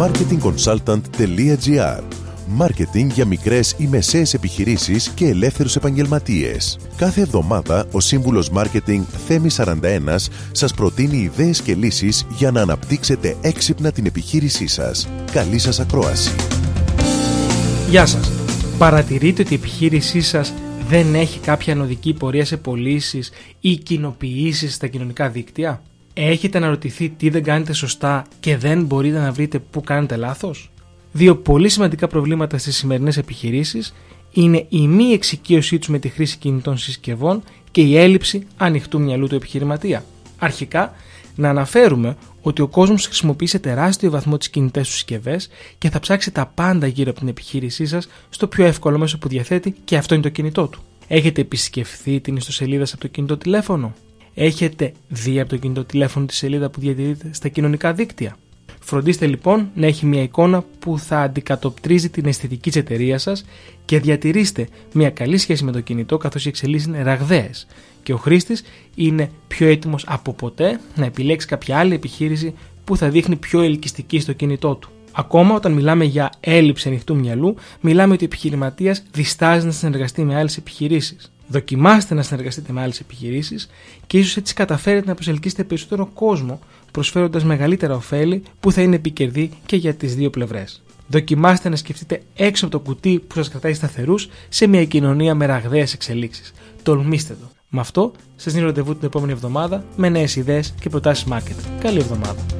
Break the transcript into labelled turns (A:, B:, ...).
A: marketingconsultant.gr Μάρκετινγκ για μικρές ή μεσαίες επιχειρήσεις και ελεύθερους επαγγελματίες. Κάθε εβδομάδα ο σύμβουλος Μάρκετινγκ Θέμης 41 σας προτείνει ιδέες και λύσεις για να αναπτύξετε έξυπνα την επιχείρησή σας. Καλή σας ακρόαση.
B: Γεια σας. Παρατηρείτε ότι η επιχείρησή σας δεν έχει κάποια ανωδική πορεία σε πωλήσεις ή κοινοποιήσεις στα κοινωνικά δίκτυα; Έχετε αναρωτηθεί τι δεν κάνετε σωστά και δεν μπορείτε να βρείτε πού κάνετε λάθος; Δύο πολύ σημαντικά προβλήματα στις σημερινές επιχειρήσεις είναι η μη εξοικείωσή τους με τη χρήση κινητών συσκευών και η έλλειψη ανοιχτού μυαλού του επιχειρηματία. Αρχικά, να αναφέρουμε ότι ο κόσμος χρησιμοποιεί σε τεράστιο βαθμό τις κινητές του συσκευές και θα ψάξει τα πάντα γύρω από την επιχείρησή σας στο πιο εύκολο μέσο που διαθέτει και αυτό είναι το κινητό του. Έχετε επισκεφθεί την ιστοσελίδα από το κινητό τηλέφωνο; Έχετε δει από το κινητό τηλέφωνο τη σελίδα που διατηρείτε στα κοινωνικά δίκτυα. Φροντίστε λοιπόν να έχει μια εικόνα που θα αντικατοπτρίζει την αισθητική της εταιρεία σας και διατηρήστε μια καλή σχέση με το κινητό καθώς οι εξελίξεις είναι ραγδαίες και ο χρήστης είναι πιο έτοιμος από ποτέ να επιλέξει κάποια άλλη επιχείρηση που θα δείχνει πιο ελκυστική στο κινητό του. Ακόμα όταν μιλάμε για έλλειψη ανοιχτού μυαλού, μιλάμε ότι ο επιχειρηματίας διστάζει να συνεργαστεί με άλλες επιχειρήσεις. Δοκιμάστε να συνεργαστείτε με άλλες επιχειρήσεις και ίσως έτσι καταφέρετε να προσελκύσετε περισσότερο κόσμο, προσφέροντας μεγαλύτερα ωφέλη που θα είναι επικερδή και για τις δύο πλευρές. Δοκιμάστε να σκεφτείτε έξω από το κουτί που σας κρατάει σταθερούς σε μια κοινωνία με ραγδαίες εξελίξεις. Τολμήστε το. Με αυτό, σας δίνω ραντεβού την επόμενη εβδομάδα με νέες ιδέες και προτάσεις marketing. Καλή εβδομάδα.